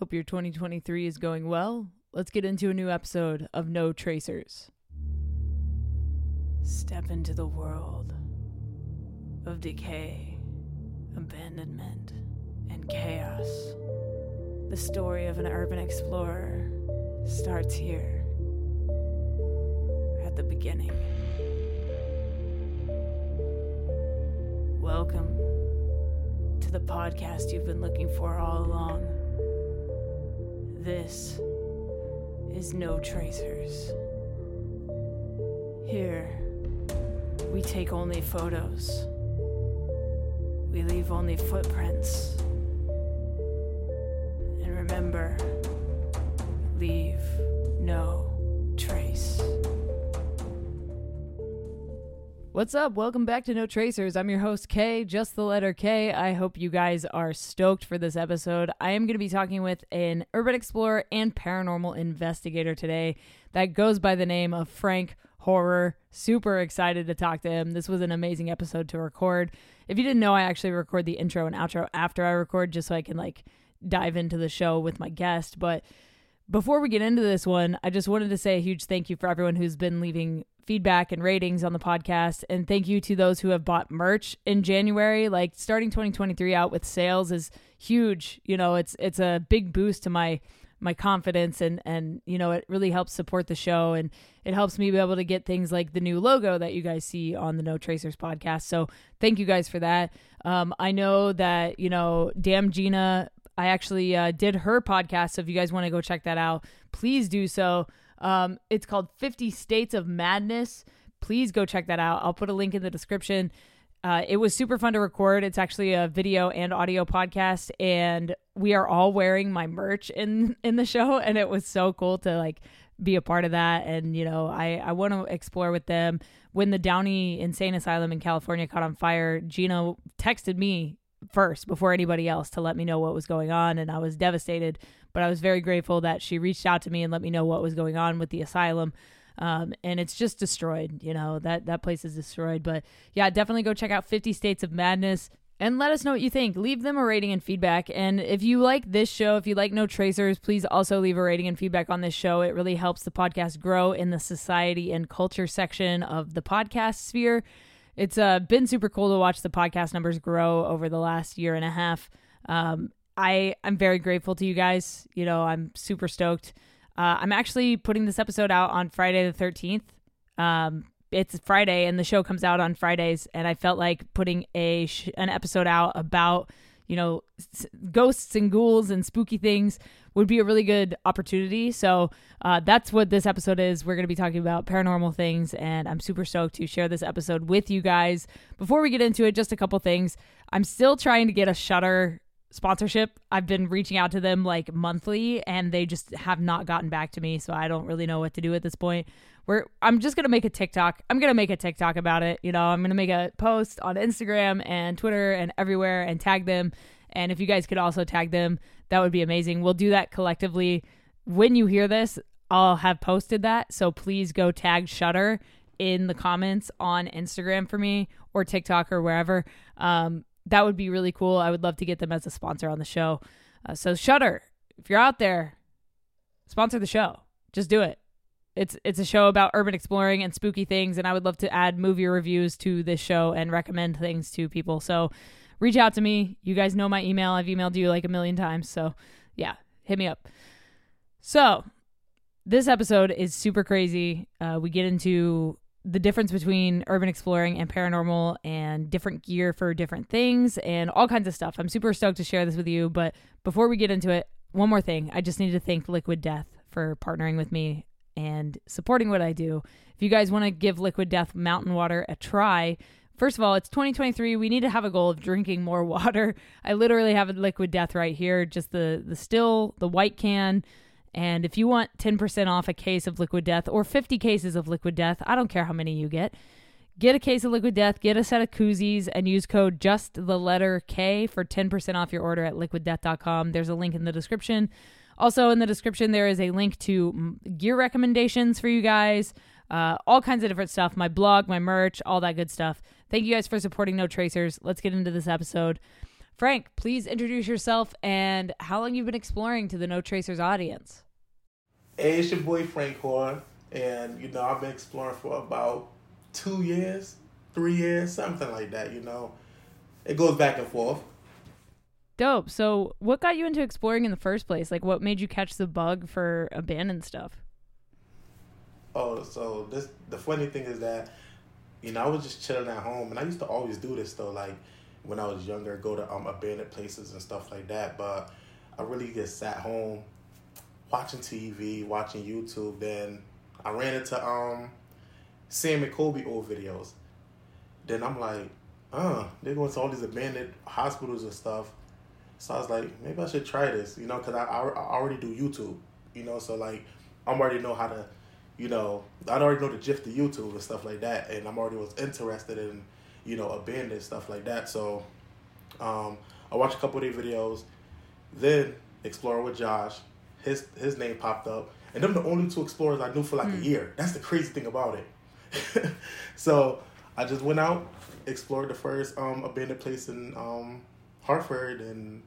Hope your 2023 is going well. Let's get into a new episode of No Tracers. Step into the world of decay, abandonment, and chaos. The story of an urban explorer starts here at the beginning. Welcome to the podcast you've been looking for all along. This is No Tracers. Here, we take only photos. We leave only footprints. And remember, leave no What's up? Welcome back to No Tracers. I'm your host, K, just the letter K. I hope you guys are stoked for this episode. I am going to be talking with an urban explorer and paranormal investigator today that goes by the name of Frank Horror. Super excited to talk to him. This was an amazing episode to record. If you didn't know, I actually record the intro and outro after I record just so I can like dive into the show with my guest. But before we get into this one, I just wanted to say a huge thank you for everyone who's been leaving feedback and ratings on the podcast. And thank you to those who have bought merch in January. Like starting 2023 out with sales is huge. You know, it's it's a big boost to my my confidence and and you know it really helps support the show and it helps me be able to get things like the new logo that you guys see on the no tracers podcast so thank you guys for that um, i know that you know damn gina i actually uh, did her podcast so if you guys want to go check that out please do so um, it's called 50 States of Madness. Please go check that out. I'll put a link in the description. Uh, it was super fun to record. It's actually a video and audio podcast, and we are all wearing my merch in in the show, and it was so cool to like be a part of that. And you know, I I want to explore with them. When the Downey Insane Asylum in California caught on fire, Gina texted me first before anybody else to let me know what was going on, and I was devastated but I was very grateful that she reached out to me and let me know what was going on with the asylum. Um, and it's just destroyed, you know, that, that place is destroyed. But yeah, definitely go check out 50 States of Madness and let us know what you think. Leave them a rating and feedback. And if you like this show, if you like No Tracers, please also leave a rating and feedback on this show. It really helps the podcast grow in the society and culture section of the podcast sphere. It's uh, been super cool to watch the podcast numbers grow over the last year and a half. Um, I I'm very grateful to you guys. You know, I'm super stoked. Uh, I'm actually putting this episode out on Friday the 13th. Um, it's Friday and the show comes out on Fridays, and I felt like putting a sh- an episode out about you know s- ghosts and ghouls and spooky things would be a really good opportunity. So uh, that's what this episode is. We're going to be talking about paranormal things, and I'm super stoked to share this episode with you guys. Before we get into it, just a couple things. I'm still trying to get a Shudder sponsorship. I've been reaching out to them like monthly and they just have not gotten back to me, so I don't really know what to do at this point. We're I'm just going to make a TikTok. I'm going to make a TikTok about it, you know. I'm going to make a post on Instagram and Twitter and everywhere and tag them. And if you guys could also tag them, that would be amazing. We'll do that collectively. When you hear this, I'll have posted that, so please go tag Shudder in the comments on Instagram for me or TikTok or wherever. Um, that would be really cool. I would love to get them as a sponsor on the show. Uh, so Shudder, if you're out there, sponsor the show. Just do it. It's it's a show about urban exploring and spooky things, and I would love to add movie reviews to this show and recommend things to people. So reach out to me. You guys know my email. I've emailed you like a million times. So yeah, hit me up. So this episode is super crazy. Uh, we get into the difference between urban exploring and paranormal and different gear for different things and all kinds of stuff. I'm super stoked to share this with you. But before we get into it, one more thing. I just need to thank Liquid Death for partnering with me and supporting what I do. If you guys want to give Liquid Death mountain water a try, first of all, it's 2023. We need to have a goal of drinking more water. I literally have a Liquid Death right here, just the the still, the white can. And if you want 10% off a case of Liquid Death or 50 cases of Liquid Death, I don't care how many you get, get a case of Liquid Death, get a set of koozies, and use code just the letter K for 10% off your order at liquiddeath.com. There's a link in the description. Also, in the description, there is a link to gear recommendations for you guys, uh, all kinds of different stuff, my blog, my merch, all that good stuff. Thank you guys for supporting No Tracers. Let's get into this episode. Frank, please introduce yourself and how long you've been exploring to the No Tracers audience. Hey, it's your boy Frank Horror, and you know I've been exploring for about two years, three years, something like that. You know, it goes back and forth. Dope. So, what got you into exploring in the first place? Like, what made you catch the bug for abandoned stuff? Oh, so this the funny thing is that, you know, I was just chilling at home, and I used to always do this though, like when I was younger, go to um abandoned places and stuff like that. But I really just sat home, watching TV, watching YouTube. Then I ran into um Sam and Colby old videos. Then I'm like, uh, they're going to all these abandoned hospitals and stuff. So I was like, maybe I should try this, you know, because I, I, I already do YouTube, you know, so like I'm already know how to you know, I already know the gist of YouTube and stuff like that, and I'm already was interested in, you know, abandoned stuff like that. So, um, I watched a couple of their videos, then exploring with Josh, his his name popped up, and them the only two explorers I knew for like mm. a hmm. year. That's the crazy thing about it. so I just went out, explored the first um abandoned place in um Hartford, and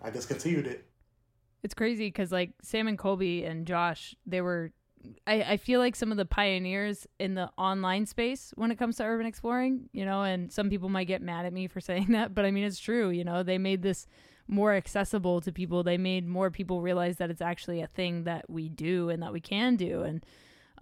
I just continued it. It's crazy because like Sam and Colby and Josh, they were I, I feel like some of the pioneers in the online space when it comes to urban exploring, you know, and some people might get mad at me for saying that, but I mean, it's true. You know, they made this more accessible to people. They made more people realize that it's actually a thing that we do and that we can do. And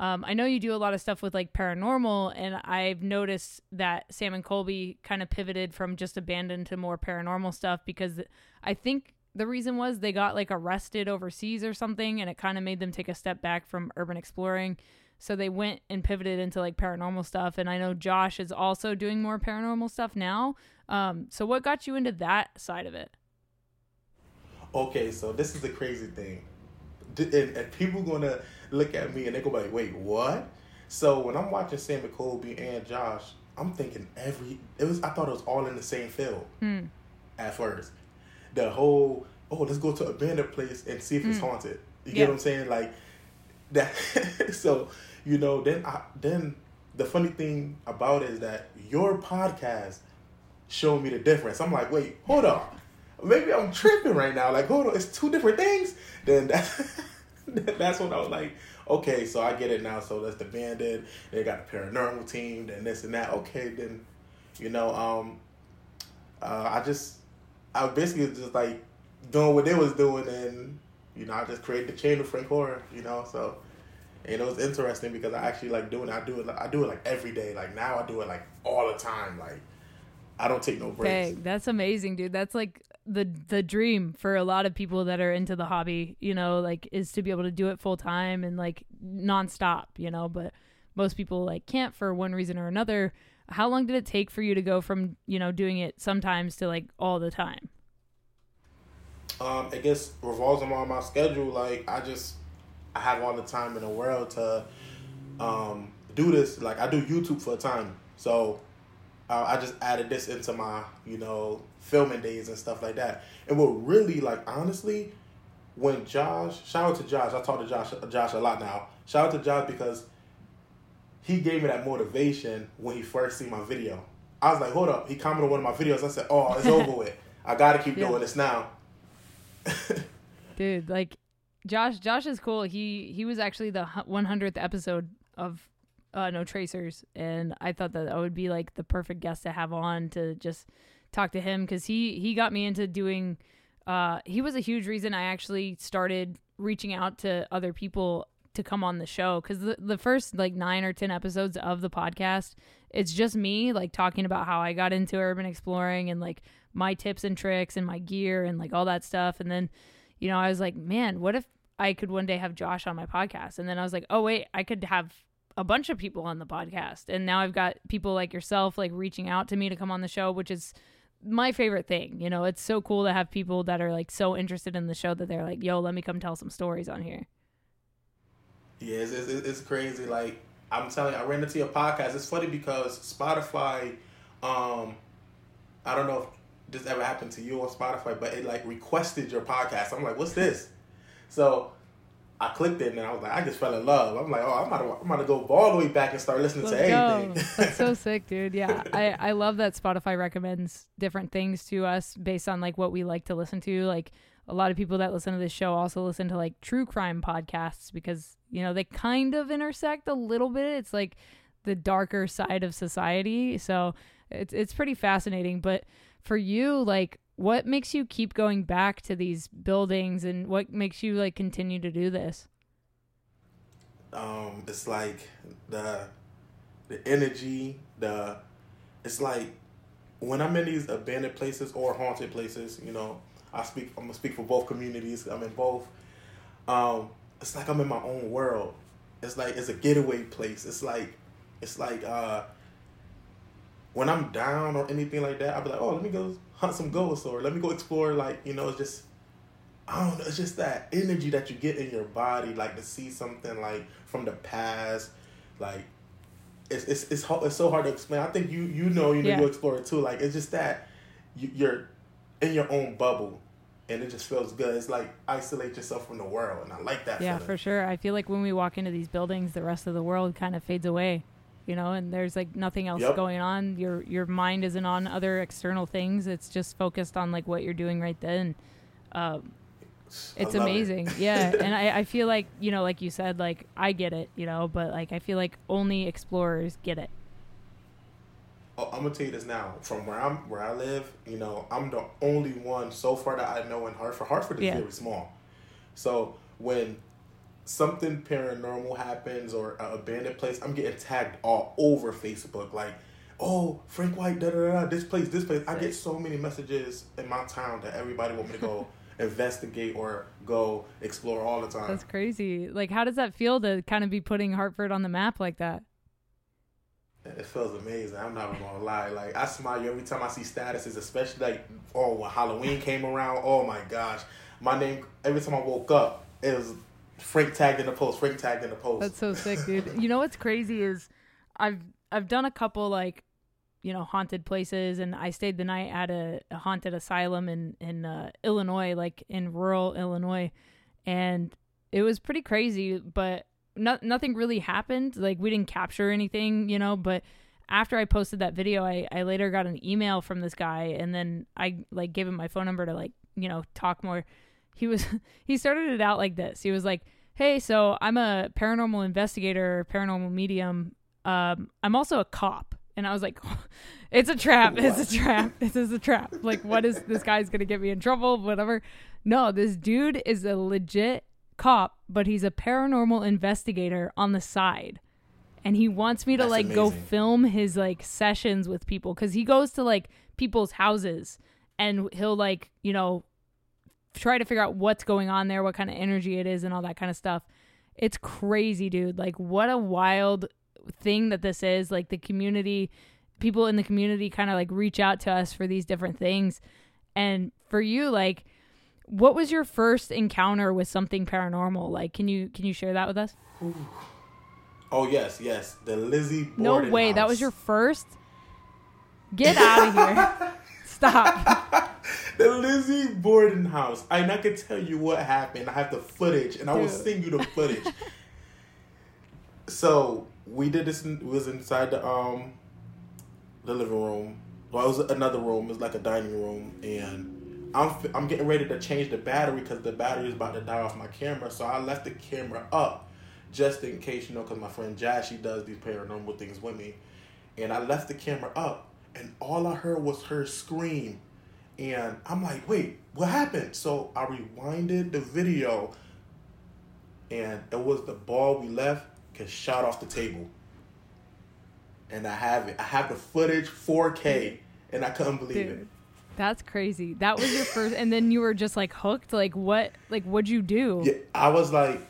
um, I know you do a lot of stuff with like paranormal, and I've noticed that Sam and Colby kind of pivoted from just abandoned to more paranormal stuff because I think the reason was they got like arrested overseas or something and it kind of made them take a step back from urban exploring. So they went and pivoted into like paranormal stuff and i know josh is also doing more paranormal stuff now. Um, so what got you into that side of it? Okay so this is the crazy thing. And, and people gonna look at me and they go like wait what? So when i'm watching sam and colby and josh i'm thinking every it was i thought it was all in the same field hmm. at first the whole oh let's go to a abandoned place and see if it's mm. haunted. You yeah. get what I'm saying? Like that. so you know then I then the funny thing about it is that your podcast showed me the difference. I'm like, wait, hold on. Maybe I'm tripping right now. Like, hold on, it's two different things. Then that's that's when I was like, okay, so I get it now. So that's the bandit. They got the paranormal team, then this and that. Okay, then you know, um, uh, I just I basically just like doing what they was doing, and you know, I just created the channel Frank Horror. You know, so and it was interesting because I actually like doing. It. I do it. I do it like every day. Like now, I do it like all the time. Like I don't take no breaks. Dang, that's amazing, dude. That's like the the dream for a lot of people that are into the hobby. You know, like is to be able to do it full time and like nonstop. You know, but most people like can't for one reason or another how long did it take for you to go from you know doing it sometimes to like all the time? Um i guess revolves around my schedule. Like i just i have all the time in the world to um do this. Like i do youtube for a time. So uh, i just added this into my you know filming days and stuff like that. And what really like honestly when josh shout out to josh. I talk to josh josh a lot now. Shout out to josh because he gave me that motivation when he first seen my video. I was like, hold up. He commented on one of my videos. I said, oh, it's over with. I got to keep yeah. doing this now. Dude, like Josh, Josh is cool. He he was actually the 100th episode of uh, No Tracers, and I thought that I would be like the perfect guest to have on to just talk to him because he he got me into doing. Uh, he was a huge reason I actually started reaching out to other people to come on the show because the, the first like nine or ten episodes of the podcast it's just me like talking about how i got into urban exploring and like my tips and tricks and my gear and like all that stuff. And then you know i was like man what if i could one day have josh on my podcast? And then i was like oh wait i could have a bunch of people on the podcast. And now i've got people like yourself like reaching out to me to come on the show which is my favorite thing you know? It's so cool to have people that are like so interested in the show that they're like yo let me come tell some stories on here yeah, it's, it's, it's crazy. Like I'm telling you, I ran into your podcast. It's funny because Spotify, um, I don't know if this ever happened to you on Spotify, but it like requested your podcast. I'm like, what's this? So I clicked it and I was like, I just fell in love. I'm like, oh, I'm about to, I'm about to go all the way back and start listening Let's to go. everything. That's so sick, dude. Yeah, I I love that Spotify recommends different things to us based on like what we like to listen to. Like a lot of people that listen to this show also listen to like true crime podcasts because you know they kind of intersect a little bit. It's like the darker side of society, so it's it's pretty fascinating. But for you, like, what makes you keep going back to these buildings, and what makes you like continue to do this? um, it's like the the energy, the it's like when I'm in these abandoned places or haunted places, you know, I speak I'm gonna speak for both communities. I'm in both. Um, it's like I'm in my own world. It's like it's a getaway place. It's like it's like uh when I'm down or anything like that, I'll be like, oh, let me go hunt some ghosts or let me go explore. Like you know, it's just I don't know. It's just that energy that you get in your body, like to see something like from the past, like it's it's it's, it's so hard to explain. I think you you know you know Yeah. you explore it too. Like it's just that you, you're in your own bubble, and it just feels good. It's like isolate yourself from the world, and I like that. Yeah, feeling. for sure. I feel like when we walk into these buildings, the rest of the world kind of fades away, you know, and there's like nothing else Yep. going on. Your your mind isn't on other external things. It's just focused on like what you're doing right then. Um, it's love it. amazing, yeah. And I, I feel like you know, like you said, like I get it, you know, but like I feel like only explorers get it. Oh, I'm gonna tell you this now. From where I'm, where I live, you know, I'm the only one so far that I know in Hartford. Hartford is Yeah. very small, so when something paranormal happens or an abandoned place, I'm getting tagged all over Facebook. Like, oh, Frank White, da da da, da, this place, this place. I get so many messages in my town that everybody want me to go investigate or go explore all the time. That's crazy. Like, how does that feel to kind of be putting Hartford on the map like that? It feels amazing. I'm not gonna lie. Like I smile every time I see statuses, especially like oh when Halloween came around. Oh my gosh, my name every time I woke up it was Frank tagged in the post. Frank tagged in the post. That's so sick, dude. You know what's crazy is I've I've done a couple like you know haunted places, and I stayed the night at a, a haunted asylum in in uh, Illinois, like in rural Illinois, and it was pretty crazy. But no, nothing really happened. Like we didn't capture anything, you know. But after I posted that video, I I later got an email from this guy, and then I like gave him my phone number to like you know talk more. He was he started it out like this. He was like hey, so I'm a paranormal investigator, paranormal medium. Um, I'm also a cop. And I was like, it's a trap. It's a trap. This is a trap. Like, what is this guy's going to get me in trouble? Whatever. No, this dude is a legit cop, but he's a paranormal investigator on the side. And he wants me to That's like go film his like sessions with people because he goes to like people's houses and he'll like, you know, try to figure out what's going on there, what kind of energy it is, and all that kind of stuff. It's crazy, dude. Like, what a wild thing that this is. Like, the community, people in the community kind of like reach out to us for these different things. And for you, like, what was your first encounter with something paranormal? Like, can you can you share that with us? oh yes, yes, the Lizzie. No Borden way, that was your first. Get out of here! Stop. the Lizzie Borden house. I, And I can tell you what happened. I have the footage, and I will send you the footage. so we did this. In, was inside the um the living room. Well, it was another room. It was like a dining room, and I'm I'm getting ready to change the battery because the battery is about to die off my camera. So I left the camera up just in case, you know, because my friend Jazz she does these paranormal things with me, and I left the camera up, and all I heard was her scream. And I'm like, wait, what happened? So I rewinded the video, and it was the ball we left get shot off the table. And I have it. I have the footage 4K, and I couldn't believe it. That's crazy. That was your first, and then you were just like hooked. Like what? Like what'd you do? Yeah, I was like,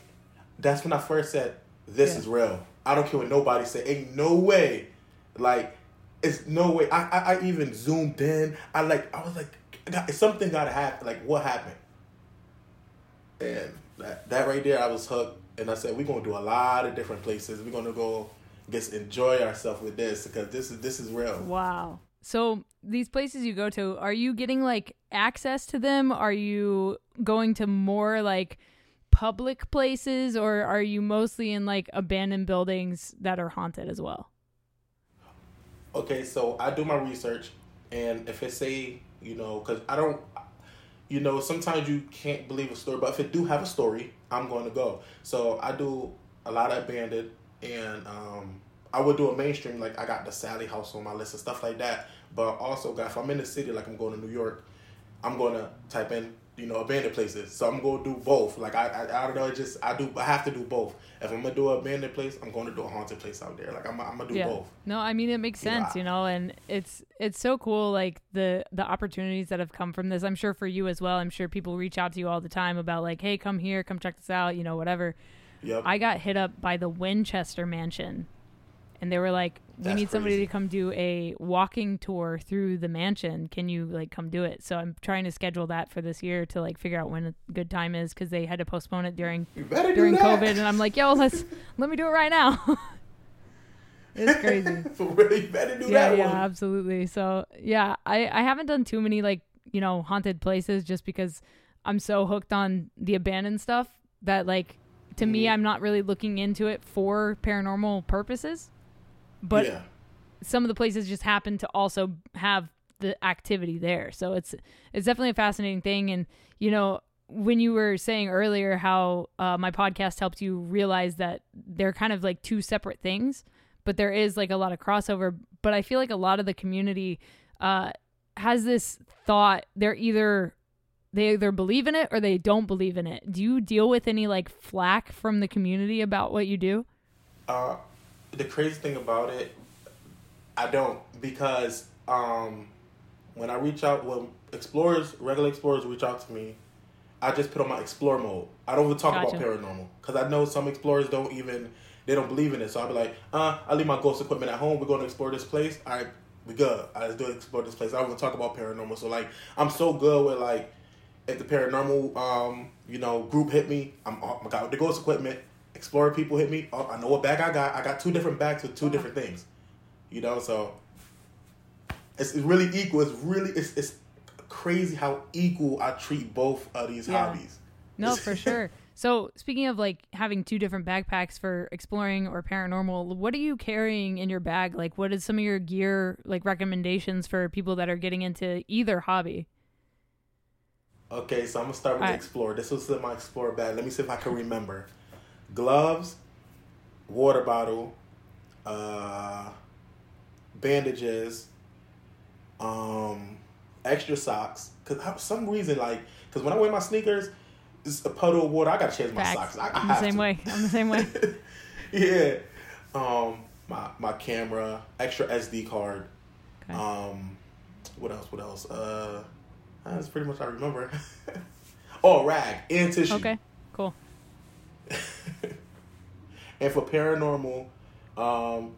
that's when I first said, this Yeah. is real. I don't care what nobody say. Ain't no way. Like, it's no way. I, I, I even zoomed in. I like, I was like, God, something gotta happen. Like, what happened? And that, that right there, I was hooked. And I said, we're gonna do a lot of different places. We're gonna go just enjoy ourselves with this because this is this is real. Wow. So these places you go to, are you getting like access to them? Are you going to more like public places or are you mostly in like abandoned buildings that are haunted as well? Okay, so I do my research, and if it say, you know, because I don't, you know, sometimes you can't believe a story, but if it do have a story, I'm going to go. So I do a lot of abandoned, and um, I would do a mainstream, like I got the Sallie House on my list and stuff like that. But also, if I'm in the city, like I'm going to New York, I'm going to type in you know, abandoned places. So I'm gonna do both. Like I, I, I don't know. Just I do. I have to do both. If I'm gonna do an abandoned place, I'm going to do a haunted place out there. Like I'm, I'm gonna do yeah. both. No, I mean it makes sense, you know, and it's it's so cool. Like the the opportunities that have come from this. I'm sure for you as well. I'm sure people reach out to you all the time about like, hey, come here, come check this out. You know, whatever. Yep. I got hit up by the Winchester Mansion and they were like, "We That's need somebody crazy. to come do a walking tour through the mansion. Can you like come do it?" So I'm trying to schedule that for this year to like figure out when a good time is because they had to postpone it during during COVID, and I'm like, "Yo, let's let me do it right now." it's crazy. for really, better do yeah, that yeah, one. absolutely. So yeah, I I haven't done too many like you know haunted places just because I'm so hooked on the abandoned stuff that like to mm-hmm. me I'm not really looking into it for paranormal purposes but yeah. some of the places just happen to also have the activity there. So it's it's definitely a fascinating thing. And you know, when you were saying earlier how uh, my podcast helped you realize that they're kind of like two separate things, but there is like a lot of crossover. But I feel like a lot of the community uh, has this thought they're either they either believe in it or they don't believe in it. Do you deal with any like flack from the community about what you do? Uh, the crazy thing about it, I don't because um, when I reach out, when explorers, regular explorers reach out to me, I just put on my explore mode. I don't even talk gotcha. about paranormal because I know some explorers don't even they don't believe in it. So I'll be like, uh, I leave my ghost equipment at home. We're going to explore this place. All right, we good. I just do explore this place. I don't even talk about paranormal. So like, I'm so good with like, if the paranormal um you know group hit me, I'm I got the ghost equipment. Explorer people hit me. Oh, I know what bag I got. I got two different bags with two different things. You know, so it's, it's really equal. It's really it's it's crazy how equal I treat both of these yeah. hobbies. No, for sure. So speaking of like having two different backpacks for exploring or paranormal, what are you carrying in your bag? Like what is some of your gear like recommendations for people that are getting into either hobby? Okay, so I'm gonna start with right. Explorer. This was in my Explorer bag. Let me see if I can remember gloves, water bottle, uh, bandages, um, extra socks. Cause for some reason, like, cause when I wear my sneakers, it's a puddle of water. I gotta change my Facts. socks. I, I I'm the same to. way. I'm the same way. yeah. Um, my my camera, extra SD card. Okay. Um, what else? What else? Uh, that's pretty much I remember. oh, rag and tissue. Okay. And for paranormal, um,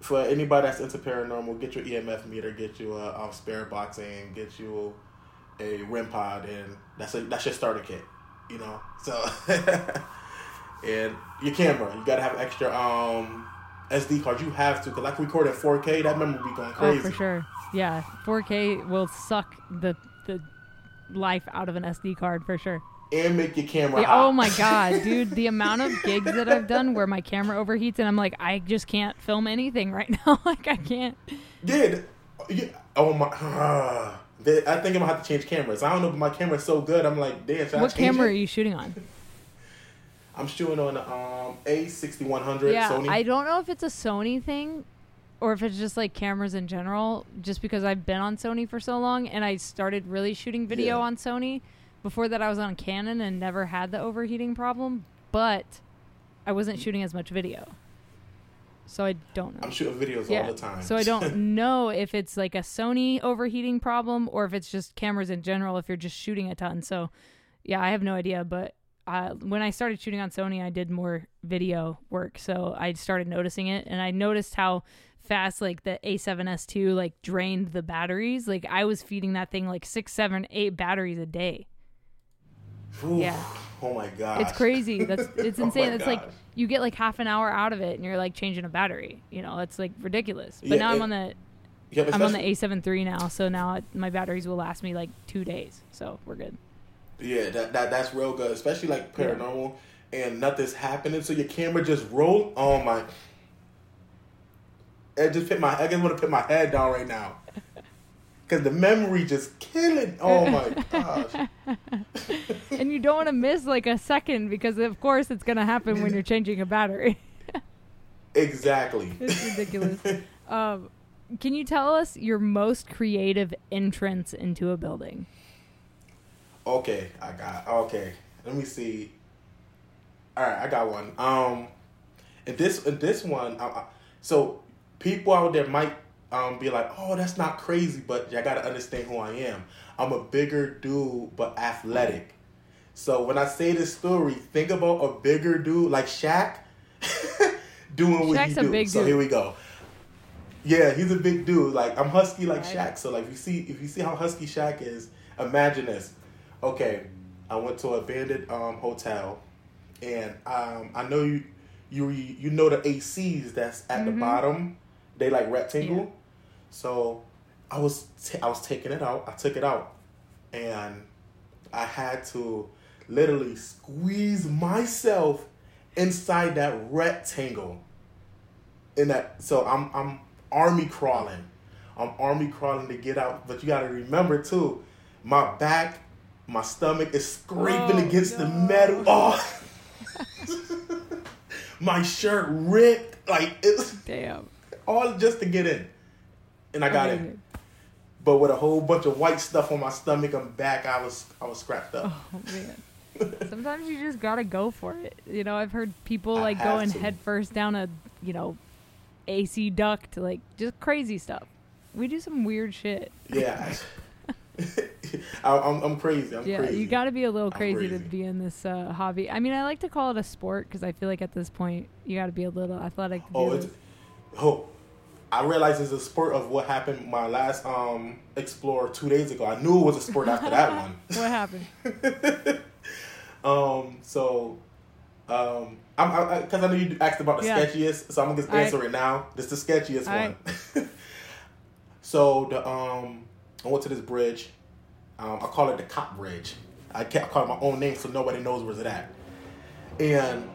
for anybody that's into paranormal, get your EMF meter, get you a, a spirit box, and get you a REM pod, and that's a that's your starter kit. You know, so and your camera, you gotta have extra um SD cards. You have to, cause I can record at 4K. That memory be going crazy. Oh, for sure. Yeah, 4K will suck the the life out of an SD card for sure and make your camera yeah, Oh my god, dude, the amount of gigs that I've done where my camera overheats and I'm like, I just can't film anything right now. like I can't. Yeah, yeah. Oh my. Uh, I think I'm gonna have to change cameras. I don't know, but my camera's so good. I'm like, damn. what camera it? are you shooting on? I'm shooting on um, A6100 yeah, Sony. I don't know if it's a Sony thing or if it's just like cameras in general, just because I've been on Sony for so long and I started really shooting video yeah. on Sony. Before that, I was on Canon and never had the overheating problem, but I wasn't shooting as much video. So I don't know. I'm shooting videos yeah. all the time. so I don't know if it's like a Sony overheating problem or if it's just cameras in general if you're just shooting a ton. So yeah, I have no idea. But uh, when I started shooting on Sony, I did more video work. So I started noticing it and I noticed how fast like the A7S2 like drained the batteries. Like I was feeding that thing like six, seven, eight batteries a day. Oof. Yeah. Oh my god. It's crazy. That's it's oh insane. it's like you get like half an hour out of it and you're like changing a battery. You know, it's like ridiculous. But yeah, now I'm on the yeah, I'm on the A7 III now, so now it, my batteries will last me like 2 days. So, we're good. Yeah, that, that that's real good, especially like paranormal and nothing's happening, so your camera just roll. Oh my! I just put my I just want to put my head down right now. Cause the memory just killing. Oh my gosh! and you don't want to miss like a second because of course it's gonna happen when you're changing a battery. exactly. It's ridiculous. um, can you tell us your most creative entrance into a building? Okay, I got. Okay, let me see. All right, I got one. Um, and this and this one, I, I, so people out there might um, be like, oh, that's not crazy, but I gotta understand who I am. I'm a bigger dude, but athletic. So when I say this story, think about a bigger dude like Shaq doing what he do. so dude. here we go. Yeah, he's a big dude. Like I'm husky like right. Shaq. So like if you see if you see how husky Shaq is, imagine this. Okay, I went to a abandoned um, hotel, and um, I know you you you know the ACs that's at mm-hmm. the bottom. They like rectangle. Yeah. So I was t- I was taking it out. I took it out, and I had to literally squeeze myself inside that rectangle. In that, so I'm I'm army crawling. I'm army crawling to get out, but you got to remember too, my back, my stomach is scraping oh, against no. the metal. Oh, my shirt ripped like it's damn all just to get in and I got it. in. But with a whole bunch of white stuff on my stomach and back, I was I was scrapped up. Oh man. Sometimes you just gotta go for it. You know, I've heard people like going to. head first down a you know AC duct, like just crazy stuff. We do some weird shit. Yeah. I, am I'm crazy. I'm yeah, crazy. you got to be a little crazy, crazy, to be in this uh, hobby. I mean, I like to call it a sport because I feel like at this point you got to be a little athletic. oh, it's, oh, I realized it's a sport of what happened my last um Explorer two days ago. I knew it was a sport after that one. what happened? um. So, um. I'm because I, I, know you asked about the yeah. sketchiest, so I'm gonna just answer right. it now. This is the sketchiest All one. So the um, I went to this bridge. Um, I call it the cop bridge. I can't call it my own name so nobody knows where's it at. And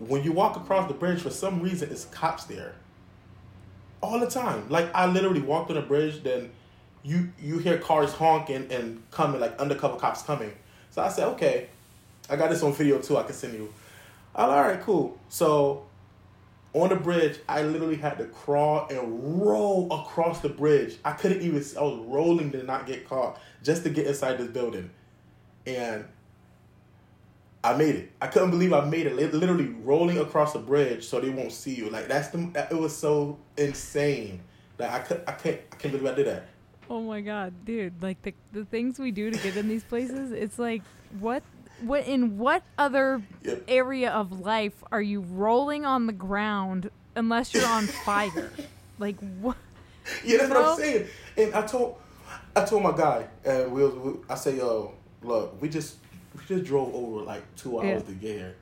when you walk across the bridge, for some reason, it's cops there all the time. Like I literally walked on a bridge, then you you hear cars honking and coming, like undercover cops coming. So I said, okay, I got this on video too. I can send you. all right, cool. So on the bridge, I literally had to crawl and roll across the bridge. I couldn't even. I was rolling to not get caught just to get inside this building, and I made it. I couldn't believe I made it. Literally rolling across the bridge so they won't see you. Like that's the. That, it was so insane Like I could. I can't. I can't believe I did that. Oh my god, dude! Like the the things we do to get in these places, it's like what what in what other yep. area of life are you rolling on the ground unless you're on fire? like what? Yeah, that's what I'm saying. And I told I told my guy, and we, was, we I say, yo, look, we just we just drove over like two hours yeah. to get here.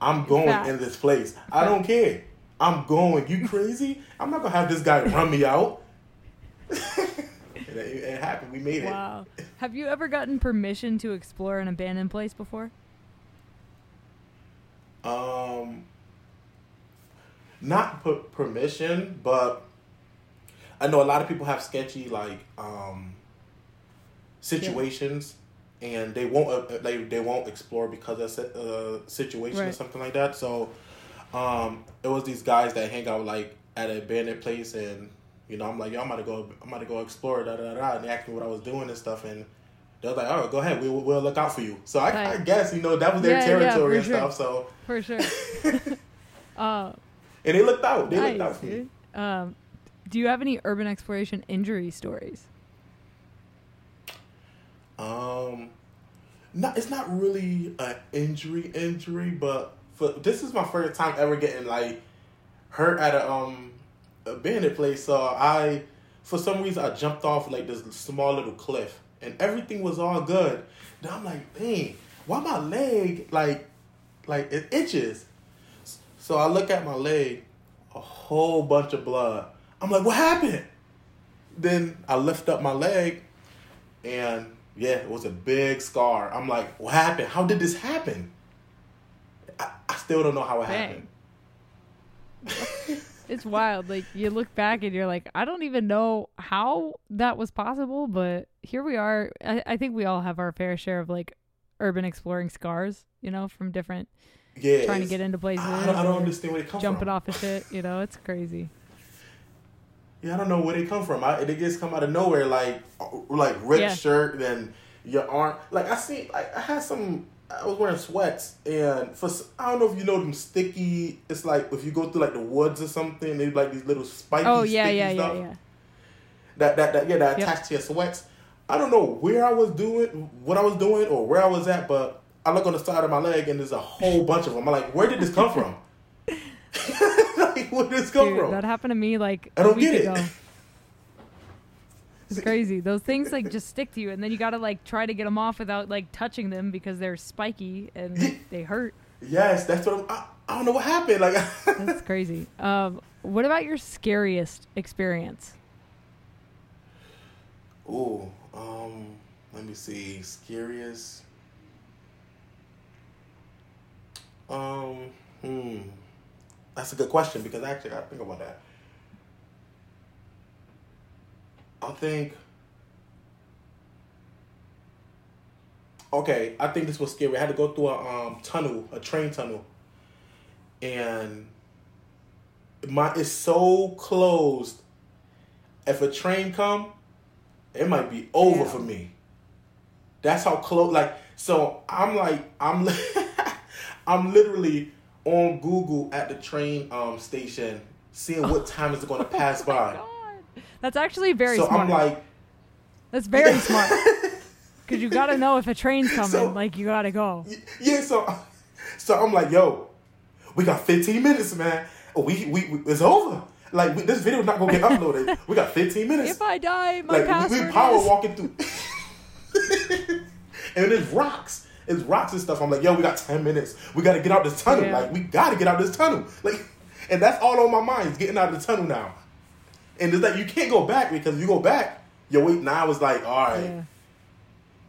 I'm going in this place. I don't care. I'm going. You crazy? I'm not gonna have this guy run me out. it, it, happened. We made it. Wow. Have you ever gotten permission to explore an abandoned place before? Um, not put permission, but I know a lot of people have sketchy like um situations and they won't uh, they, they won't explore because of a uh, situation right. or something like that. So um, it was these guys that hang out like at an abandoned place, and you know I'm like, yo, I'm about to go, I'm about to go explore, da da da, and they asked me what I was doing and stuff, and they're like, oh, go ahead, we'll, we'll look out for you. So I, right. I guess you know that was their yeah, territory yeah, and sure. stuff. So for sure. uh, and they looked out. They nice, looked out for dude. me. Um, do you have any urban exploration injury stories? Um, not it's not really an injury injury, but for this is my first time ever getting like hurt at a um abandoned place. So I, for some reason, I jumped off like this small little cliff, and everything was all good. Then I'm like, dang, why my leg like like it itches? So I look at my leg, a whole bunch of blood. I'm like, what happened? Then I lift up my leg, and Yeah, it was a big scar. I'm like, what happened? How did this happen? I, I still don't know how it Dang. happened. It's wild. Like you look back and you're like, I don't even know how that was possible, but here we are. I, I think we all have our fair share of like urban exploring scars, you know, from different Yeah, trying to get into places, I don't, I don't understand where they come jumping from. off of shit. You know, it's crazy. Yeah, I don't know where they come from. I, they just come out of nowhere, like uh, like ripped Yeah. shirt, then your arm. Like I see, like I had some. I was wearing sweats, and for I don't know if you know them sticky. It's like if you go through like the woods or something, they like these little spiky. Oh yeah, yeah, yeah, stuff. yeah. That that that yeah, that Yep. attached to your sweats. I don't know where I was doing, what I was doing, or where I was at, but I look on the side of my leg and there's a whole bunch of them. I'm like, where did this come from? Where did this come Dude, from? that happened to me like I don't get it. ago. It's crazy. Those things like just stick to you, and then you gotta like try to get them off without like touching them because they're spiky and they hurt. Yes, that's what I'm, I, I don't know what happened. Like, That's crazy. Um, what about your scariest experience? ooh, um, let me see, scariest. Um, hmm, that's a good question because actually I think about that. I think. Okay, I think this was scary. I had to go through a um, tunnel, a train tunnel, and my it's so closed. If a train come, it might be over Yeah. for me. That's how close. Like so, I'm like I'm, I'm literally on Google at the train um station, seeing what time is it going to pass by. God. That's actually very so smart. I'm like, That's very smart. Because you gotta know if a train's coming. So- like you gotta go. yeah. So, so I'm like, yo, we got 15 minutes, man. We we, we it's over. Like we, this video's not gonna get uploaded. We got 15 minutes. If I die, my like we, password we power is. walking through, and there's rocks. It's rocks and stuff. I'm like, yo, we got 10 minutes. We got to get out this tunnel. Yeah. Like we got to get out this tunnel. Like, and that's all on my mind is getting out of the tunnel now. And it's like you can't go back because if you go back, your wait now is like, all right, Yeah.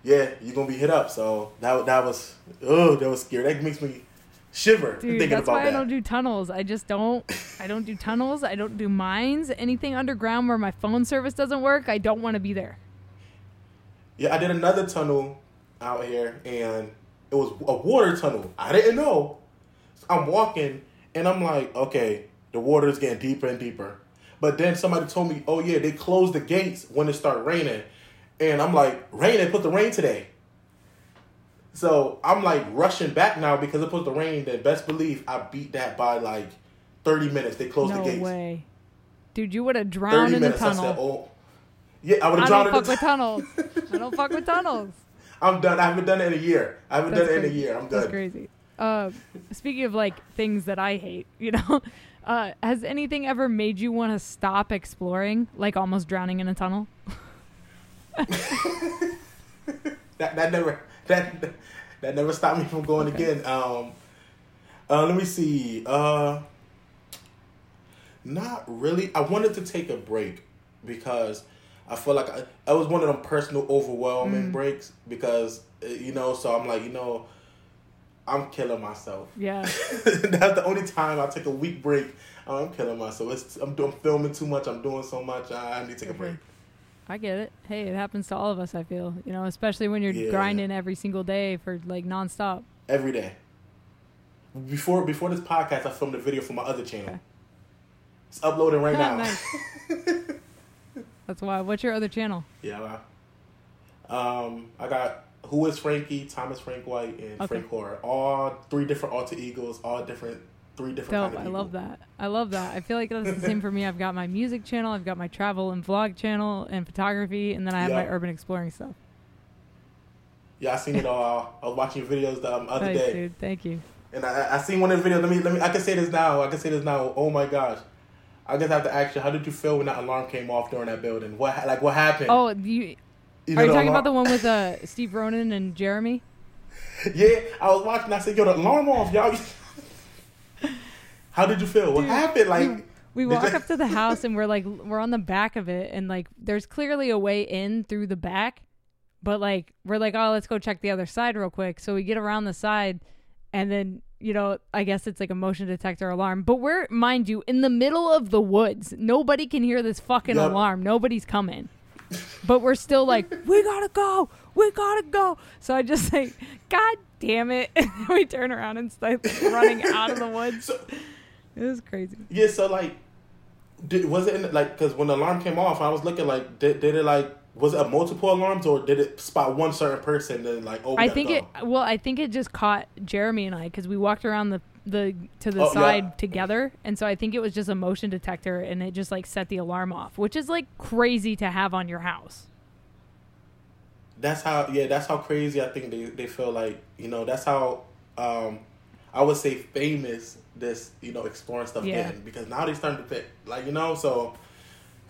yeah, you're gonna be hit up. So that that was oh, that was scary. That makes me shiver Dude, thinking that's about why that. I don't do tunnels. I just don't. I don't do tunnels. I don't do mines. Anything underground where my phone service doesn't work, I don't want to be there. Yeah, I did another tunnel out here, and it was a water tunnel. I didn't know. So I'm walking, and I'm like, okay, the water is getting deeper and deeper. But then somebody told me, oh yeah, they closed the gates when it started raining, and I'm like, rain? They put the rain today. So I'm like rushing back now because it put the rain. Then best believe I beat that by like 30 minutes. They closed no the gates. way, dude. You would have drowned in the minutes. I tunnel. said, oh. Yeah, I would have. I have don't drowned in fuck the with tunnels. I don't fuck with tunnels. I'm done. I haven't done it in a year. I haven't That's done it in a year. I'm done. That's crazy. Uh, speaking of like things that I hate, you know, uh, has anything ever made you want to stop exploring, like almost drowning in a tunnel? That that never that that never stopped me from going Okay. again. Um, uh, let me see. Uh, not really. I wanted to take a break because I feel like I, I was one of them personal overwhelming Mm. breaks because uh, you know. So I'm like, you know, I'm killing myself. Yeah. That's the only time I take a week break. I'm killing myself. It's, I'm, doing filming too much. I'm doing so much. I, I need to take a break. I get it. Hey, it happens to all of us. I feel, you know, especially when you're Yeah. grinding every single day for like nonstop. every day. Before before this podcast, I filmed a video for my other channel. Okay. It's uploading right now. That's why. What's your other channel? yeah. Um, I got who is Frankie, Thomas Frank White, and Okay. Frank Horror. All three different alter egos. All different, three different. Dope. I love that. I love that. I feel like that's the same for me. I've got my music channel, I've got my travel and vlog channel and photography, and then I have my urban exploring stuff. Yeah, I seen it all. I was watching your videos the um, other Nice, day, dude. Thank you. and I, I seen one of the videos. Let me let me. I can say this now. I can say this now. Oh my gosh. I just have to ask you, how did you feel when that alarm came off during that building? What like what happened? Oh, you You are you talking alarm- about the one with uh, Steve Ronan and Jeremy? Yeah, I was watching. I said, "Yo, the alarm off, y'all." How did you feel? What Dude, happened? Like, We walk up to the house and we're like we're on the back of it and like there's clearly a way in through the back, But like we're like, oh, let's go check the other side real quick. So we get around the side, and then you know, I guess it's like a motion detector alarm. But we're, mind you, in the middle of the woods. Nobody can hear this fucking Yep. alarm. Nobody's coming. But we're still like, we gotta go. We gotta go. So I just like, God damn it. We turn around and start running out of the woods. So It was crazy. yeah, so like, did, was it in, like because when the alarm came off, I was looking like, did, did it like was it multiple alarms or did it spot one certain person then like oh I think it. Well, I think it just caught Jeremy and I because we walked around the the to the Oh, yeah. side together, and so I think it was just a motion detector, and it just like set the alarm off, which is like crazy to have on your house. that's how yeah that's how crazy i think they, they feel like you know that's how um i would say famous this you know exploring stuff Yeah. getting because now they starting to fit like you know so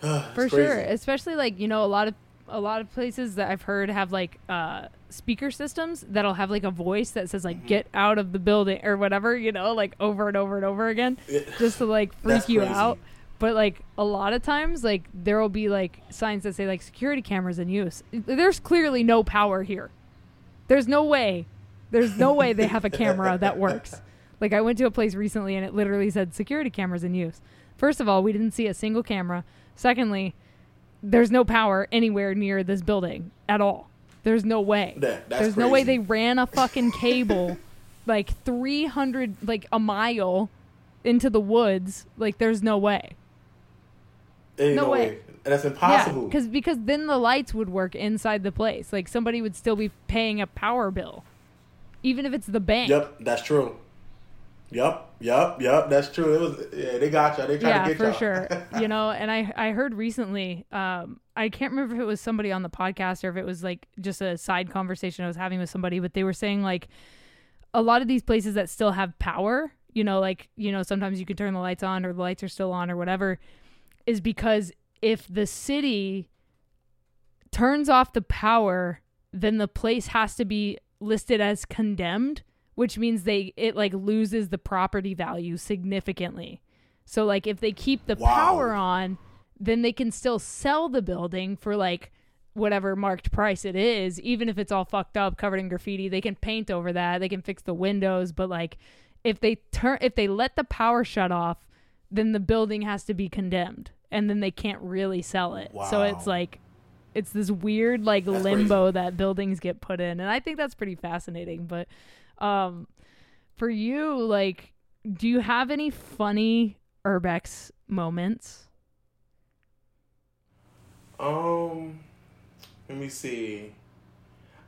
For crazy. sure, especially like you know a lot of a lot of places that I've heard have like uh speaker systems that'll have like a voice that says like "get out of the building" or whatever, you know, like over and over and over again. It- just to like freak you crazy. out. But like a lot of times, like there will be like signs that say like security cameras in use. There's clearly no power here. There's no way. There's no way they have a camera that works. Like I went to a place recently and it literally said security cameras in use. First of all, we didn't see a single camera. Secondly, there's no power anywhere near this building at all. There's no way. That- there's no way they ran a fucking cable like 300 like a mile into the woods. Like there's no way. Ain't No no, way. way. And that's impossible Yeah, because because then the lights would work inside the place. Like somebody would still be paying a power bill, even if it's the bank. yep that's true yep yep yep that's true it was yeah they got you they tried yeah, to get for y'all. sure. you know, and I I heard recently, um, I can't remember if it was somebody on the podcast or if it was like just a side conversation I was having with somebody, but they were saying like a lot of these places that still have power, you know, like you know sometimes you can turn the lights on or the lights are still on or whatever, is because if the city turns off the power, then the place has to be listed as condemned, which means they it like loses the property value significantly. So like if they keep the Wow. power on, then they can still sell the building for like whatever marked price it is, even if it's all fucked up, covered in graffiti. They can paint over that. They can fix the windows, but like if they turn if they let the power shut off, then the building has to be condemned and then they can't really sell it. So it's like it's this weird like That's limbo that buildings get put in and I think that's pretty fascinating, but um for you like do you have any funny urbex moments? Um, let me see.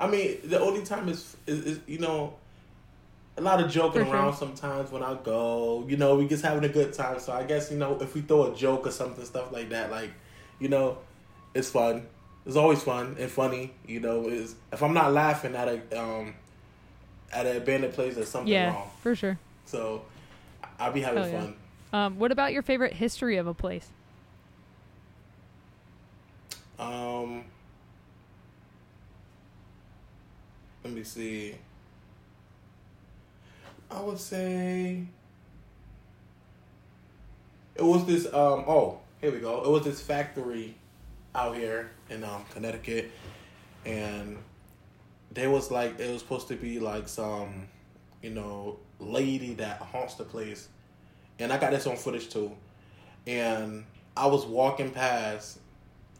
I mean, the only time is, is, is you know, a lot of joking sure. around sometimes when I go. You know, we just having a good time. So I guess you know, if we throw a joke or something, stuff like that, like, you know, it's fun. It's always fun and funny. You know, is if I'm not laughing at a um at an abandoned place, there's something Yeah, wrong. for sure. So I'll be having Hell yeah. fun. Um what about your favorite history of a place? Um, let me see. I would say it was this. Um, oh, here we go. It was this factory out here in um, Connecticut, and there was like it was supposed to be like some, you know, lady that haunts the place, and I got this on footage too, and I was walking past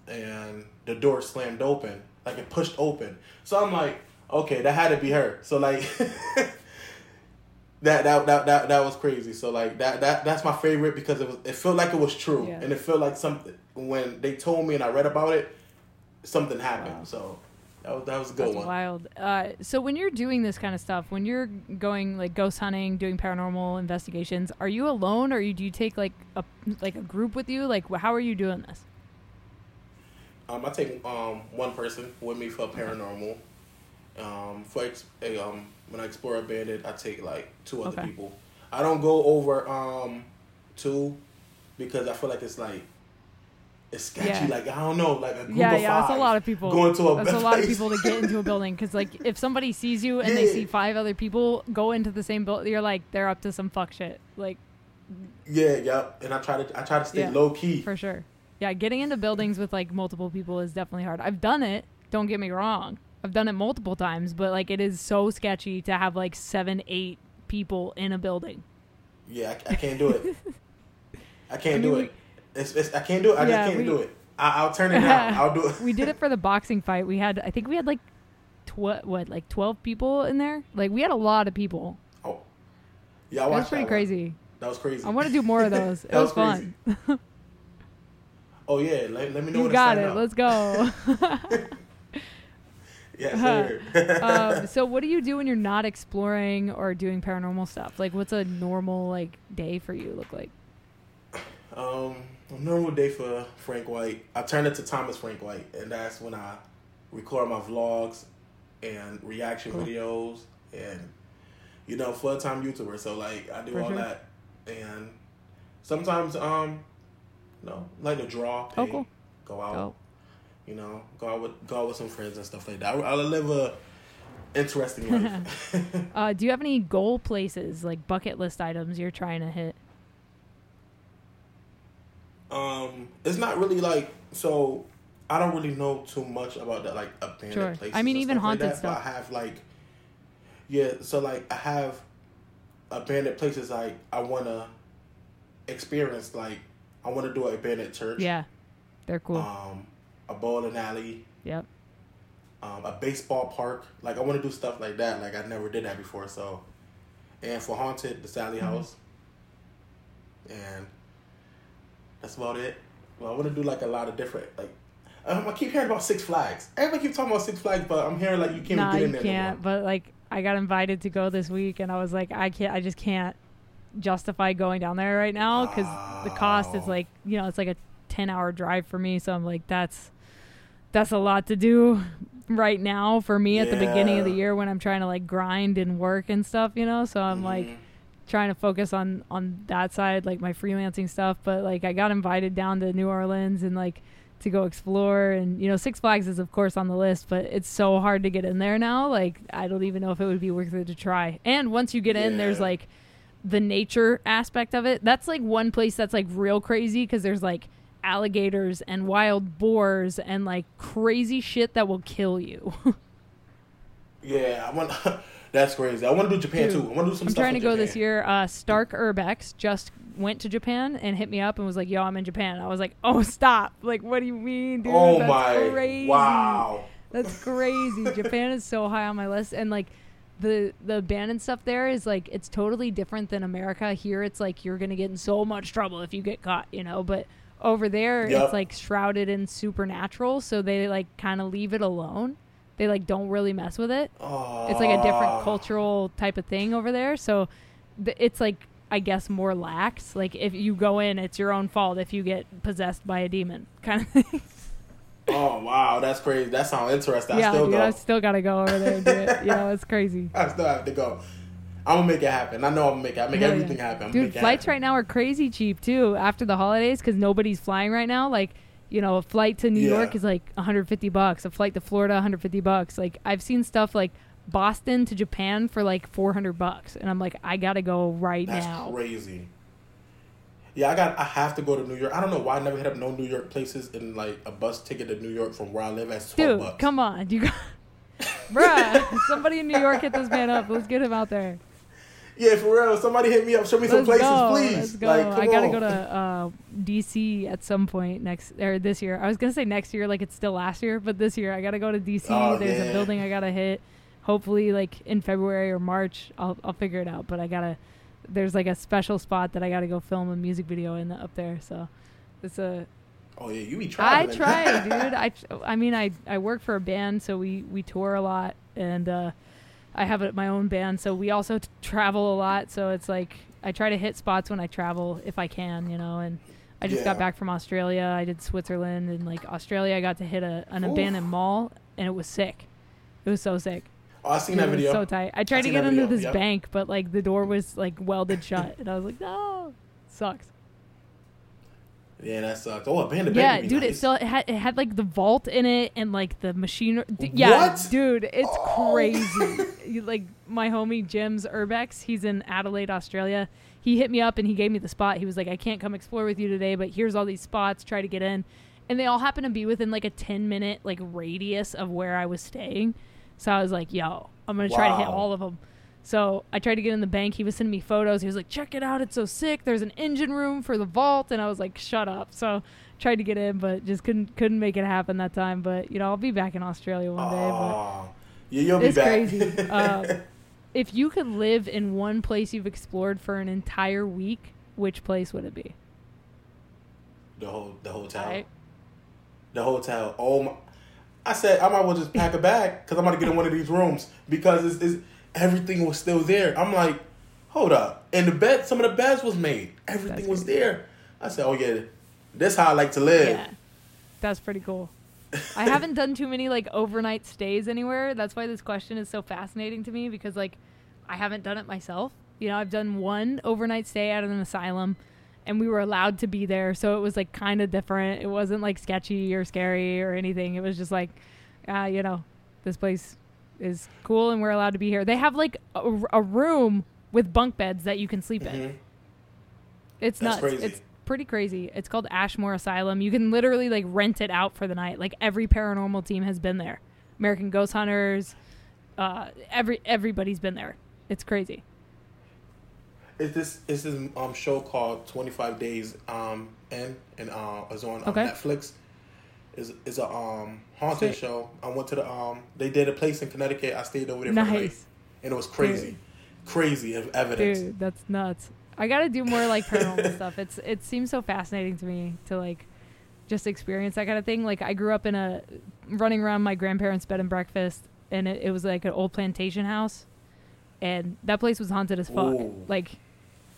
and the door slammed open, like it pushed open. So I'm like, okay, that had to be her. So like that that that that that was crazy. So like that that that's my favorite because it was it felt like it was true Yeah. and it felt like something when they told me and I read about it, something happened. Wow. So that was that was a good That's one. wild. Uh, so when you're doing this kind of stuff, when you're going like ghost hunting, doing paranormal investigations, are you alone or do you take like a like a group with you? Like how are you doing this? Um, I take um one person with me for paranormal. Um, for ex- eh, um when I explore abandoned, I take like two other Okay. people. I don't go over um two because I feel like it's like it's sketchy. Yeah. Like I don't know, like a group yeah, of yeah, that's a lot of people. going to a that's a lot of people to get into a building because like if somebody sees you and they see five other people go into the same building, you're like they're up to some fuck shit. Like Yeah, yep. And I try to I try to stay Yeah, low key. for sure. Yeah, getting into buildings with like multiple people is definitely hard. I've done it. Don't get me wrong. I've done it multiple times, but like it is so sketchy to have like seven, eight people in a building. Yeah, I, I can't do it. I can't I do it. It's, it's, I can't do it. I Yeah, just can't we- do it. I, I'll turn it down. I'll do it. we did it for the boxing fight. We had, I think we had like, tw- what, like twelve people in there. Like we had a lot of people. Oh, yeah, I That was pretty that crazy. That was crazy. I want to do more of those. It was, was fun. Oh yeah, let, let me know You got it. up. Let's go. Yes, sir. um, so what do you do when you're not exploring or doing paranormal stuff? Like, what's a normal like day for you look like? Um, a normal day for Frank White. I turn it to Thomas Frank White, and that's when I record my vlogs and reaction Cool. videos, and you know, full time YouTuber. So like, I do For all sure. that, and sometimes um, you know, like to draw, Oh, cool. go out, Oh, you know, go out with go out with some friends and stuff like that. I, I live a interesting life. uh, do you have any goal places like bucket list items you're trying to hit? Um, it's not really like so. I don't really know too much about that, like abandoned Sure. places. I mean, even stuff like haunted that, stuff. I have like, yeah. So like, I have abandoned places. Like, I want to experience. Like, I want to do an abandoned church. Yeah, they're cool. Um, a bowling alley. yep. Um, a baseball park. Like, I want to do stuff like that. Like, I never did that before. So, and for haunted, the Sallie Mm-hmm. House. And that's about it. Well, I want to do like a lot of different like. Um, I keep hearing about Six Flags. Everybody keep talking about Six Flags, but I'm hearing like you can't nah, get you in there. can't. No But like, I got invited to go this week, and I was like, I can't. I just can't justify going down there right now because the cost is like, you know, it's like a ten hour drive for me. So I'm like, that's that's a lot to do right now for me at the beginning of the year when I'm trying to like grind and work and stuff, you know. So I'm like Mhm. Trying to focus on on that side, like my freelancing stuff. But like, I got invited down to New Orleans and like to go explore and you know six flags is of course on the list but it's so hard to get in there now like i don't even know if it would be worth it to try and once you get in there's like the nature aspect of it that's like one place that's like real crazy because there's like alligators and wild boars and like crazy shit that will kill you Yeah, I want. That's crazy. I want to do Japan Dude, too. I want to do some i'm trying to go Japan. this year uh stark urbex just went to japan and hit me up and was like yo i'm in japan i was like oh stop like what do you mean dude Oh that's my! crazy Wow. That's crazy. Japan is so high on my list, and like the the abandoned stuff there is like it's totally different than America. Here, it's like you're gonna get in so much trouble if you get caught, you know. But over there, Yep. it's like shrouded in supernatural, so they like kind of leave it alone. They like don't really mess with it. It's like a different Oh. cultural type of thing over there. So th- it's like I guess more lax. Like if you go in, it's your own fault if you get possessed by a demon, kind of thing. Oh wow, that's crazy. That sounds interesting. I yeah, still dude, go. I still gotta go over there and do it. Know, it's crazy. I still have to go. I'm gonna make it happen. I know I'm gonna make it. I make Hell everything yeah. happen. I'm Dude, flights happen. right now are crazy cheap too after the holidays because nobody's flying right now. Like, you know, a flight to New Yeah. York is like 150 bucks. A flight to Florida, 150 bucks. Like, I've seen stuff like Boston to Japan for like 400 bucks, and I'm like, I gotta go right That's now. That's crazy. Yeah, I got. I have to go to New York. I don't know why I never hit up no New York places and like a bus ticket to New York from where I live at twelve Dude, bucks. come on, you got, bruh. somebody in New York hit this man up. Let's get him out there. Yeah, for real. Somebody hit me up. Show me some Let's places, go. please. Let's go. Like, I gotta on. go to uh, DC at some point next or this year. I was gonna say next year, like it's still last year, but this year I gotta go to DC. Oh, There's yeah. a building I gotta hit. Hopefully, like in February or March, I'll I'll figure it out. But I gotta. There's like a special spot that I gotta go film a music video in up there. So it's a Oh yeah, you be trying. I try, dude. I I mean, I I work for a band, so we we tour a lot, and uh, I have a, my own band, so we also t- travel a lot. So it's like I try to hit spots when I travel if I can, you know. And I just got back from Australia. I did Switzerland and like Australia. I got to hit a an Oof. abandoned mall, and it was sick. It was so sick. Oh, I seen It that video. so tight. I tried I to get into this yep. bank, but like the door was like welded shut, and I was like, no, sucks. Yeah, that sucks. Oh, abandoned Yeah, would be dude, it still it had, it had like the vault in it and like the machine. D- yeah, What? dude, it's Oh. crazy. You- like my homie Jim's Urbex, he's in Adelaide, Australia. He hit me up and he gave me the spot. He was like, "I can't come explore with you today, but here's all these spots. Try to get in." And they all happen to be within like a ten minute like radius of where I was staying. So I was like, yo, I'm gonna try to hit all of them. So I tried to get in the bank. He was sending me photos. He was like, check it out, it's so sick. There's an engine room for the vault, and I was like, shut up. So tried to get in, but just couldn't couldn't make it happen that time. But you know, I'll be back in Australia one day. But yeah, you'll be it's back. crazy. um, if you could live in one place you've explored for an entire week, which place would it be? the whole the hotel. Right? The hotel. Oh my! I said I might well just pack a bag because I'm gonna get in one of these rooms because it's, it's everything was still there. I'm like, hold up, and the bed, some of the beds was made. Everything That's was crazy. there. I said, oh yeah, this how I like to live. Yeah, that's pretty cool. I haven't done too many like overnight stays anywhere. That's why this question is so fascinating to me because like I haven't done it myself. You know, I've done one overnight stay at an asylum and we were allowed to be there, so it was like kind of different. It wasn't like sketchy or scary or anything. It was just like uh, you know, this place is cool and we're allowed to be here. They have like a, a room with bunk beds that you can sleep in. Mhm. It's That's nuts. crazy. It's pretty crazy. It's called Ashmore Asylum. You can literally like rent it out for the night. Like every paranormal team has been there. American Ghost Hunters, uh, every everybody's been there. It's crazy. It's this it's this um show called Twenty Five Days um in and uh it's on um, Okay. Netflix. Is is a um haunted show. I went to the um they did a place in Connecticut. I stayed over there for the night, and it was crazy, crazy evidence. dude. That's nuts. I gotta do more like paranormal stuff. It's it seems so fascinating to me to like just experience that kind of thing. Like I grew up in a running around my grandparents' bed and breakfast, and it, it was like an old plantation house, and that place was haunted as fuck. Ooh. Like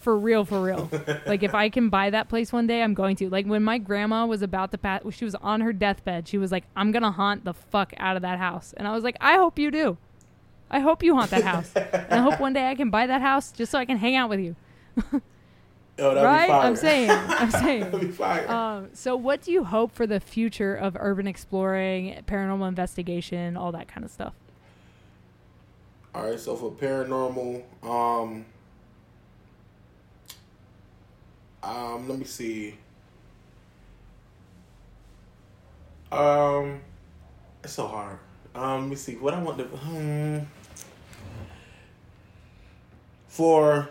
for real, for real. like if I can buy that place one day, I'm going to. Like when my grandma was about to pass, she was on her deathbed. She was like, "I'm gonna haunt the fuck out of that house," and I was like, "I hope you do. I hope you haunt that house, and I hope one day I can buy that house just so I can hang out with you." Oh, right? I'm saying. I'm saying. that'd be fire. Um, so, what do you hope for the future of urban exploring, paranormal investigation, all that kind of stuff? All right, so for paranormal, um, um, let me see. Um, it's so hard. Um, let me see what I want to. Hmm, for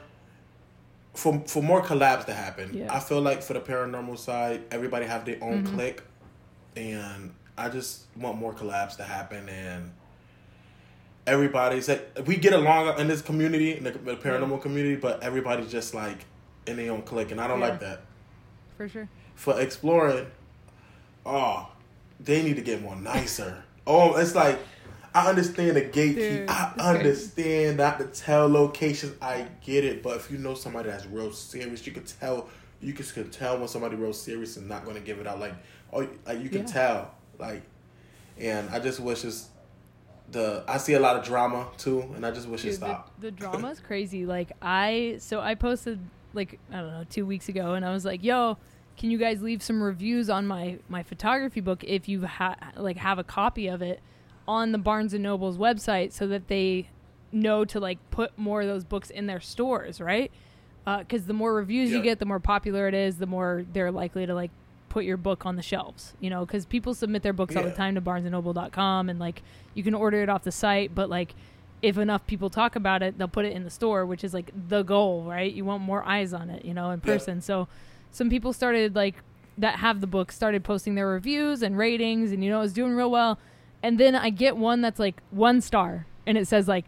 for for more collabs to happen. Yeah. I feel like for the paranormal side, everybody have their own Mhm. clique, and I just want more collabs to happen and everybody's like we get along in this community in the, the paranormal community, but everybody's just like in their own clique, and I don't Yeah. like that. For sure. For exploring, oh, they need to get more nicer. oh, it's like I understand the gatekeep. I understand not to tell locations. I get it, but if you know somebody that's real serious, you can tell. You can, can tell when somebody real serious and not going to give it out. Like, oh, like you can Yeah. tell. Like, and I just wish it's the. I see a lot of drama too, and I just wish it Dude, the, stopped. the drama is crazy. Like I, so I posted like I don't know two weeks ago, and I was like, "Yo, can you guys leave some reviews on my my photography book if you ha- like have a copy of it on the Barnes and Noble's website so that they know to like put more of those books in their stores, right? Uh, because the more reviews you get, the more popular it is, the more they're likely to like put your book on the shelves. You know, because people submit their books all the time to BarnesandNoble.com, and like you can order it off the site, but like if enough people talk about it, they'll put it in the store, which is like the goal, right? You want more eyes on it, you know, in Yeah. person. So some people started like that have the book started posting their reviews and ratings, and you know, it's doing real well. And then I get one that's like one star, and it says like.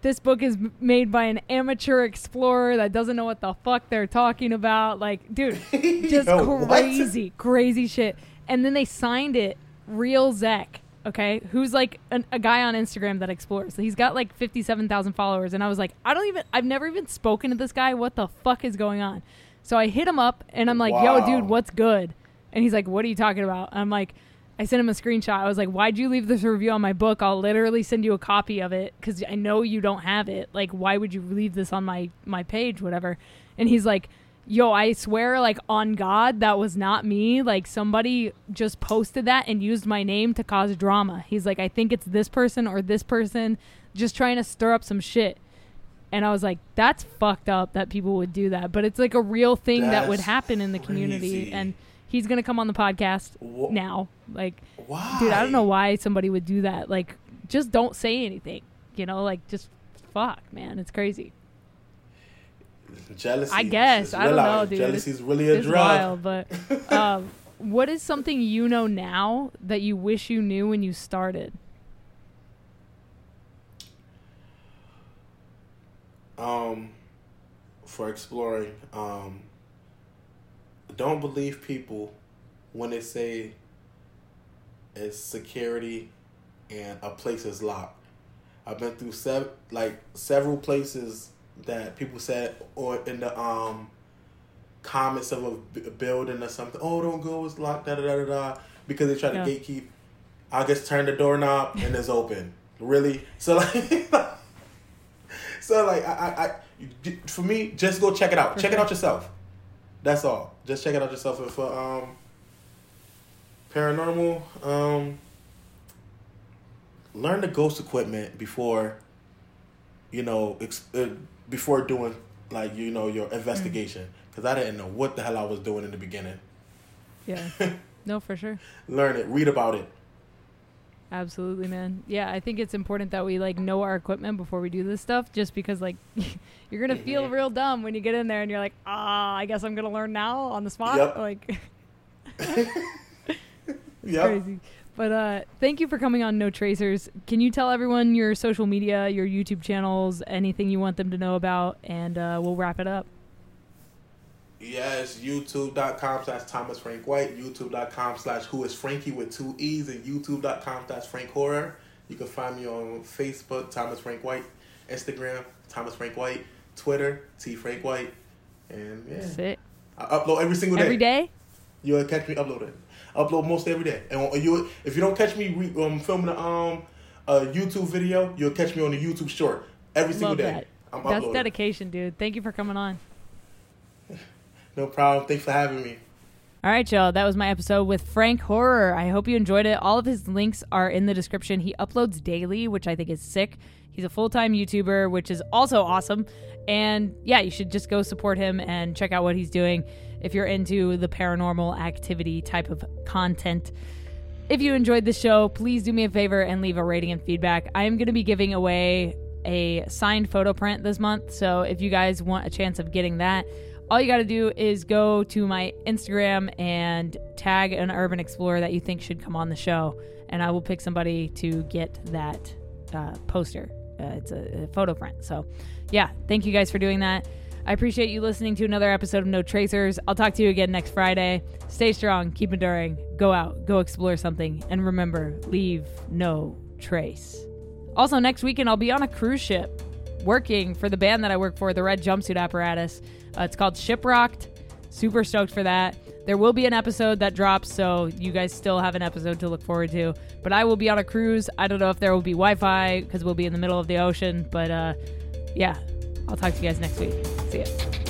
This book is made by an amateur explorer that doesn't know what the fuck they're talking about. Like, dude, just Yo, what? crazy, crazy shit. And then they signed it, Real Zek, okay, who's like an, a guy on Instagram that explores. He's got like 57,000 followers. And I was like, I don't even, I've never even spoken to this guy. What the fuck is going on? So I hit him up and I'm like, yo, dude, what's good? And he's like, what are you talking about? I'm like, I sent him a screenshot. I was like, why'd you leave this review on my book? I'll literally send you a copy of it because I know you don't have it. Like, why would you leave this on my, my page, whatever? And he's like, yo, I swear, like, on God, that was not me. Like, somebody just posted that and used my name to cause drama. He's like, I think it's this person or this person just trying to stir up some shit. And I was like, that's fucked up that people would do that. But it's like a real thing that would happen in the community. crazy. And he's going to come on the podcast Wha- now. Like, Why? dude, I don't know why somebody would do that. Like, just don't say anything. You know, like just fuck, man. It's crazy. Jealousy. I guess. is I don't know, dude. Jealousy's really a It's drug. wild, but um, what is something you know now that you wish you knew when you started? um, for exploring. Um, don't believe people when they say it's security and a place is locked. I've been through sev- like several places that people said or in the um comments of a building or something. Oh, don't go, it's locked. Da da da da da. Because they try to Yeah. gatekeep. I just turn the doorknob and it's open. Really? So like, so like I, I, I for me, just go check it out. Check it out yourself. That's all. Just check it out yourself. And for um, paranormal, um, learn the ghost equipment before, you know, ex- uh, before doing like you know your investigation. Because I didn't know what the hell I was doing in the beginning. Yeah. no, for sure. Learn it. Read about it. Absolutely, man. Yeah, I think it's important that we like know our equipment before we do this stuff just because like you're going to feel Mhm. real dumb when you get in there and you're like, "Ah, I guess I'm going to learn now on the spot." Yep. Like Yep. crazy. But uh thank you for coming on No Tracers. Can you tell everyone your social media, your YouTube channels, anything you want them to know about and uh we'll wrap it up. Yes, youtube.com slash Thomas Frank White, youtube.com slash who is Frankie with two E's, and youtube.com slash Frank Horror. You can find me on Facebook, Thomas Frank White, Instagram, Thomas Frank White, Twitter, T Frank White, and yeah. Sick. I upload every single day. Every day? You'll catch me uploading. Upload most every day. And you, if you don't catch me re, um, filming a, um, a YouTube video, you'll catch me on the YouTube short every single Love day. that. I'm That's uploading. dedication, dude. Thank you for coming on. No problem. Thanks for having me. All right, y'all. That was my episode with Frank Horror. I hope you enjoyed it. All of his links are in the description. He uploads daily, which I think is sick. He's a full time YouTuber, which is also awesome. And yeah, you should just go support him and check out what he's doing if you're into the paranormal activity type of content. If you enjoyed the show, please do me a favor and leave a rating and feedback. I am going to be giving away a signed photo print this month. So if you guys want a chance of getting that, all you got to do is go to my Instagram and tag an urban explorer that you think should come on the show, and I will pick somebody to get that uh, poster. Uh, it's a, a photo print. So, yeah, thank you guys for doing that. I appreciate you listening to another episode of No Tracers. I'll talk to you again next Friday. Stay strong, keep enduring, go out, go explore something, and remember, leave no trace. Also, next weekend, I'll be on a cruise ship working for the band that I work for, the Red Jumpsuit Apparatus. Uh, it's called Shiprocked. Super stoked for that. There will be an episode that drops, so you guys still have an episode to look forward to. But I will be on a cruise. I don't know if there will be Wi Fi because we'll be in the middle of the ocean. But uh, yeah, I'll talk to you guys next week. See ya.